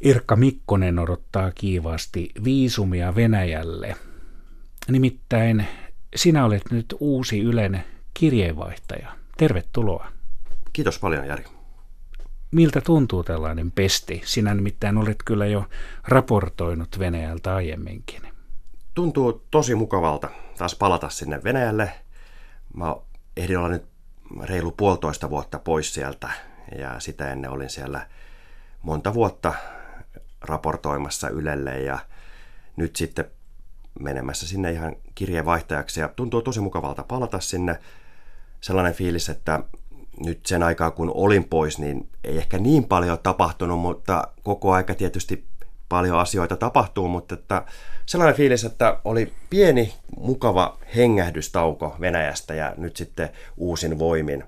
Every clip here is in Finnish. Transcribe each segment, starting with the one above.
Irkka Mikkonen odottaa kiivaasti viisumia Venäjälle. Nimittäin sinä olet nyt uusi Ylen kirjeenvaihtaja. Tervetuloa. Kiitos paljon Jari. Miltä tuntuu tällainen pesti? Sinä nimittäin olet kyllä jo raportoinut Venäjältä aiemminkin. Tuntuu tosi mukavalta taas palata sinne Venäjälle. Mä ehdin olla nyt reilu puolitoista vuotta pois sieltä ja sitä ennen olin siellä monta vuotta raportoimassa Ylelle ja nyt sitten menemässä sinne ihan kirjeenvaihtajaksi. Ja tuntuu tosi mukavalta palata sinne. Sellainen fiilis, että nyt sen aikaa kun olin pois, niin ei ehkä niin paljon tapahtunut, mutta koko aika tietysti paljon asioita tapahtuu, mutta että sellainen fiilis, että oli pieni, mukava hengähdystauko Venäjästä ja nyt sitten uusin voimin.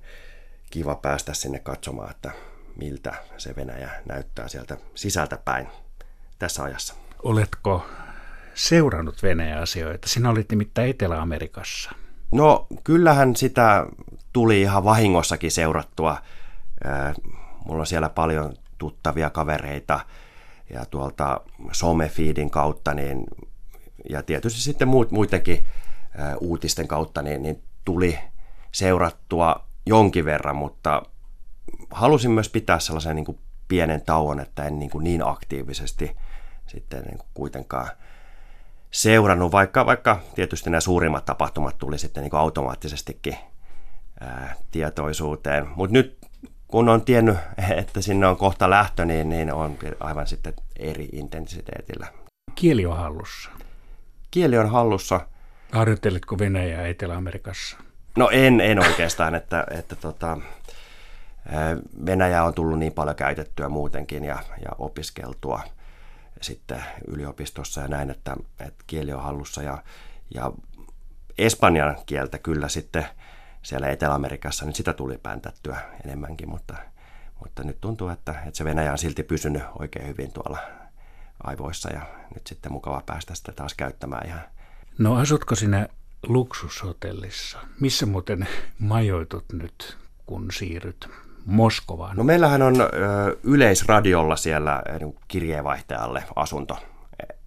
Kiva päästä sinne katsomaan, että miltä se Venäjä näyttää sieltä sisältä päin tässä ajassa. Oletko seurannut Venäjä-asioita? Sinä olit nimittäin Etelä-Amerikassa. No kyllähän sitä tuli ihan vahingossakin seurattua. Mulla on siellä paljon tuttavia kavereita ja tuolta somefiidin kautta niin, ja tietysti sitten muut, muidenkin uutisten kautta niin, niin tuli seurattua jonkin verran, mutta halusin myös pitää sellaisen niin kuin pienen tauon, että en niin, kuin niin aktiivisesti sitten niin kuin kuitenkaan seurannut, vaikka, vaikka tietysti nämä suurimmat tapahtumat tuli sitten niin kuin automaattisestikin ää, tietoisuuteen. Mutta nyt kun on tiennyt, että sinne on kohta lähtö, niin, niin on aivan sitten eri intensiteetillä. Kieli on hallussa. Kieli on hallussa. Harjoitteletko Venäjää Etelä-Amerikassa? No en, en oikeastaan, että, että tota, Venäjä on tullut niin paljon käytettyä muutenkin ja, ja opiskeltua sitten yliopistossa ja näin, että, että kieli on hallussa ja, ja espanjan kieltä kyllä sitten siellä Etelä-Amerikassa, niin sitä tuli päntättyä enemmänkin, mutta, mutta nyt tuntuu, että, että se Venäjä on silti pysynyt oikein hyvin tuolla aivoissa ja nyt sitten mukava päästä sitä taas käyttämään ihan. No asutko sinä luksushotellissa? Missä muuten majoitut nyt, kun siirryt Moskovaan? No meillähän on ö, yleisradiolla siellä kirjeenvaihtajalle asunto,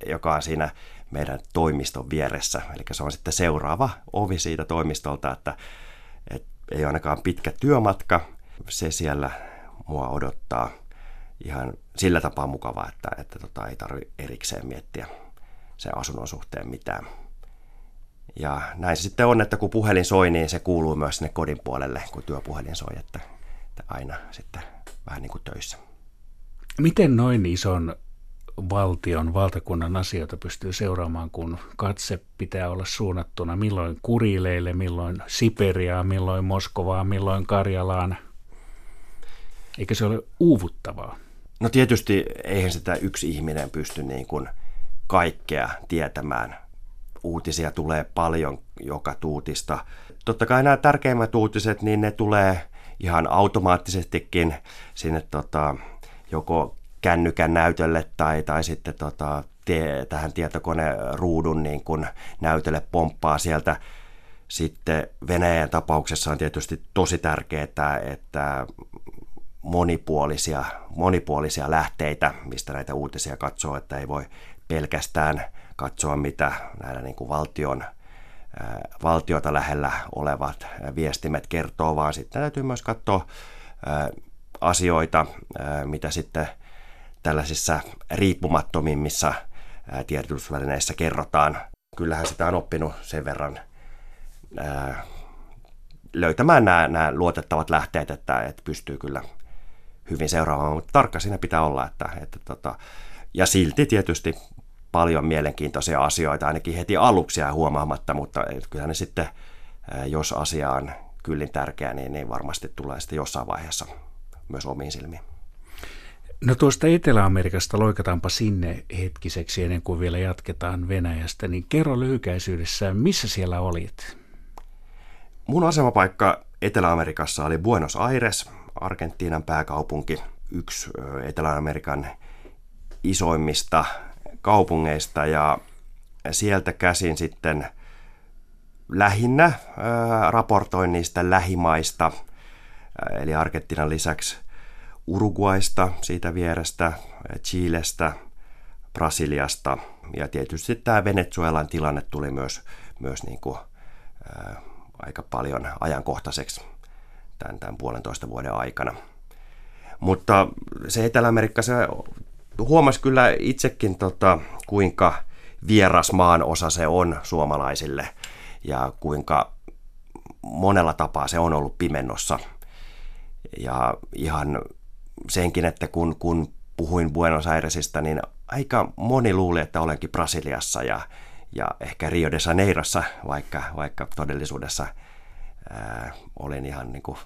joka on siinä meidän toimiston vieressä. Eli se on sitten seuraava ovi siitä toimistolta, että, että ei ainakaan pitkä työmatka. Se siellä mua odottaa ihan sillä tapaa mukavaa, että, että tota, ei tarvitse erikseen miettiä sen asunnon suhteen mitään. Ja näin se sitten on, että kun puhelin soi, niin se kuuluu myös sinne kodin puolelle, kun työpuhelin soi, että, että aina sitten vähän niin kuin töissä. Miten noin ison valtion, valtakunnan asioita pystyy seuraamaan, kun katse pitää olla suunnattuna milloin Kurileille, milloin Siperiaan, milloin Moskovaan, milloin Karjalaan? Eikö se ole uuvuttavaa? No tietysti eihän sitä yksi ihminen pysty niin kuin kaikkea tietämään. Uutisia tulee paljon joka tuutista. Totta kai nämä tärkeimmät uutiset, niin ne tulee ihan automaattisestikin sinne tota, joko kännykän näytölle tai, tai sitten tota, tie, tähän tietokoneruudun niin kun näytölle pomppaa sieltä. Sitten Venäjän tapauksessa on tietysti tosi tärkeää, että monipuolisia, monipuolisia lähteitä, mistä näitä uutisia katsoo, että ei voi pelkästään katsoa, mitä näillä niin kuin valtion, valtiota lähellä olevat viestimet kertoo, vaan sitten täytyy myös katsoa asioita, mitä sitten tällaisissa riippumattomimmissa tiedotusvälineissä kerrotaan. Kyllähän sitä on oppinut sen verran löytämään nämä, nämä luotettavat lähteet, että, että pystyy kyllä hyvin seuraamaan, mutta tarkka siinä pitää olla. Että, että tota, ja silti tietysti paljon mielenkiintoisia asioita, ainakin heti aluksi ja huomaamatta, mutta kyllähän ne sitten, jos asia on kyllin tärkeä, niin, niin varmasti tulee sitten jossain vaiheessa myös omiin silmiin. No tuosta Etelä-Amerikasta loikataanpa sinne hetkiseksi ennen kuin vielä jatketaan Venäjästä, niin kerro lyhykäisyydessä, missä siellä olit? Mun asemapaikka Etelä-Amerikassa oli Buenos Aires, Argentiinan pääkaupunki, yksi Etelä-Amerikan isoimmista kaupungeista ja sieltä käsin sitten lähinnä raportoin niistä lähimaista, eli Argentiinan lisäksi Uruguaista siitä vierestä, Chilestä, Brasiliasta ja tietysti tämä Venezuelan tilanne tuli myös, myös niin kuin, ää, aika paljon ajankohtaiseksi tämän, tämän puolentoista vuoden aikana. Mutta se Etelä-Amerikka, se huomasi kyllä itsekin, tota, kuinka vieras maan osa se on suomalaisille ja kuinka monella tapaa se on ollut pimennossa. Ja ihan senkin, että kun, kun puhuin Buenos Airesista, niin aika moni luuli, että olenkin Brasiliassa ja, ja ehkä Rio de Janeirossa, vaikka, vaikka todellisuudessa ää, olin ihan niin kuin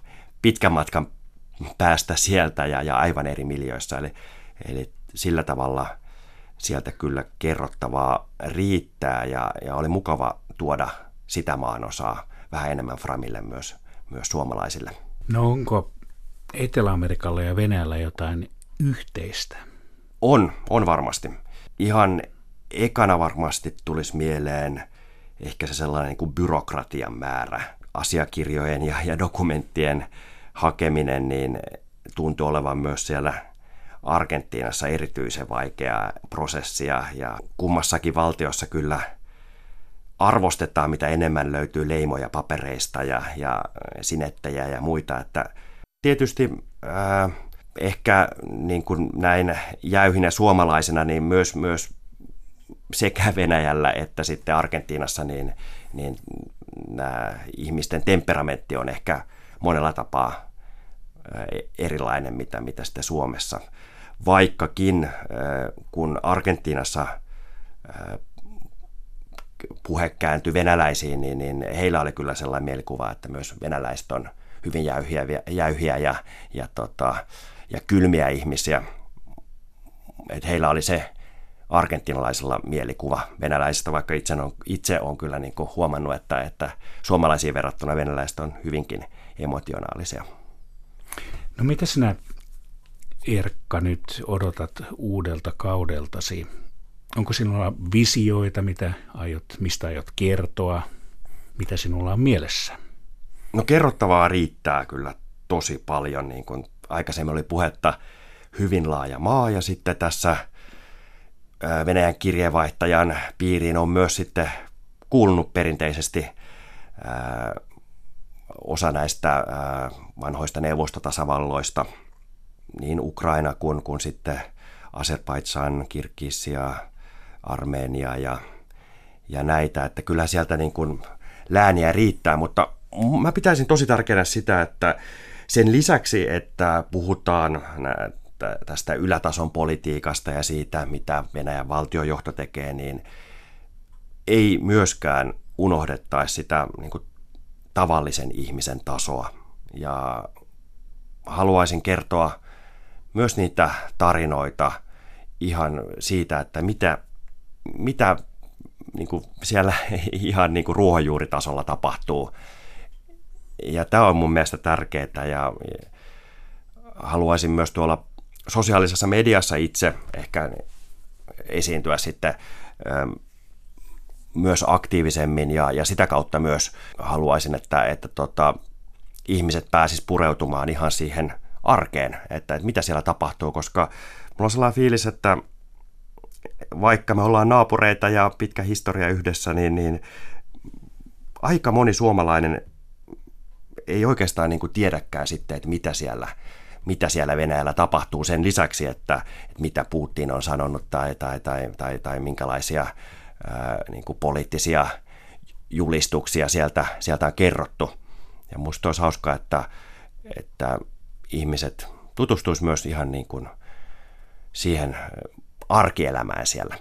pitkän matkan päästä sieltä ja, ja aivan eri miljöissä. Eli, eli sillä tavalla sieltä kyllä kerrottavaa riittää ja, ja oli mukava tuoda sitä maanosaa vähän enemmän Framille myös, myös suomalaisille. No onko Etelä-Amerikalla ja Venäjällä jotain yhteistä? On, on varmasti. Ihan ekana varmasti tulisi mieleen ehkä se sellainen niin kuin byrokratian määrä. Asiakirjojen ja, ja dokumenttien hakeminen niin tuntuu olevan myös siellä Argentiinassa erityisen vaikea prosessia ja kummassakin valtiossa kyllä arvostetaan, mitä enemmän löytyy leimoja papereista ja, ja sinettejä ja muita. Että tietysti äh, ehkä niin kuin näin jäyhinä suomalaisena, niin myös, myös sekä Venäjällä että sitten Argentiinassa, niin, niin nämä ihmisten temperamentti on ehkä monella tapaa erilainen, mitä, mitä sitten Suomessa. Vaikkakin kun Argentiinassa puhe kääntyi venäläisiin, niin, niin heillä oli kyllä sellainen mielikuva, että myös venäläiset on hyvin jäyhiä, jäyhiä ja, ja, tota, ja kylmiä ihmisiä. Et heillä oli se argentinalaisella mielikuva venäläisistä, vaikka itse on, itse on kyllä niin kuin huomannut, että, että suomalaisiin verrattuna venäläiset on hyvinkin emotionaalisia. No mitä sinä Erkka nyt odotat uudelta kaudeltasi? Onko sinulla visioita, mitä aiot, mistä aiot kertoa? Mitä sinulla on mielessä? No kerrottavaa riittää kyllä tosi paljon, niin kuin aikaisemmin oli puhetta, hyvin laaja maa ja sitten tässä Venäjän kirjeenvaihtajan piiriin on myös sitten kuulunut perinteisesti osa näistä vanhoista neuvostotasavalloista, niin Ukraina kuin, kuin sitten Azerbaidsan, Kirgisia, Armenia ja, ja näitä, että kyllä sieltä niin kuin lääniä riittää, mutta mä pitäisin tosi tärkeänä sitä, että sen lisäksi, että puhutaan tästä ylätason politiikasta ja siitä, mitä Venäjän valtiojohto tekee, niin ei myöskään unohdettaisi sitä niin kuin tavallisen ihmisen tasoa. Ja haluaisin kertoa myös niitä tarinoita ihan siitä, että mitä, mitä niin kuin siellä ihan niin kuin ruohonjuuritasolla tapahtuu. Ja tämä on mun mielestä tärkeää ja haluaisin myös tuolla sosiaalisessa mediassa itse ehkä esiintyä sitten myös aktiivisemmin ja, ja sitä kautta myös haluaisin, että, että tota, ihmiset pääsis pureutumaan ihan siihen arkeen, että, että mitä siellä tapahtuu, koska mulla on sellainen fiilis, että vaikka me ollaan naapureita ja pitkä historia yhdessä, niin, niin aika moni suomalainen ei oikeastaan niin kuin tiedäkään sitten, että mitä siellä, mitä siellä Venäjällä tapahtuu sen lisäksi, että, että mitä Putin on sanonut tai, tai, tai, tai, tai minkälaisia ää, niin kuin poliittisia julistuksia sieltä, sieltä on kerrottu. Ja musta olisi hauskaa, että, että ihmiset tutustuisi myös ihan niin kuin siihen arkielämään siellä.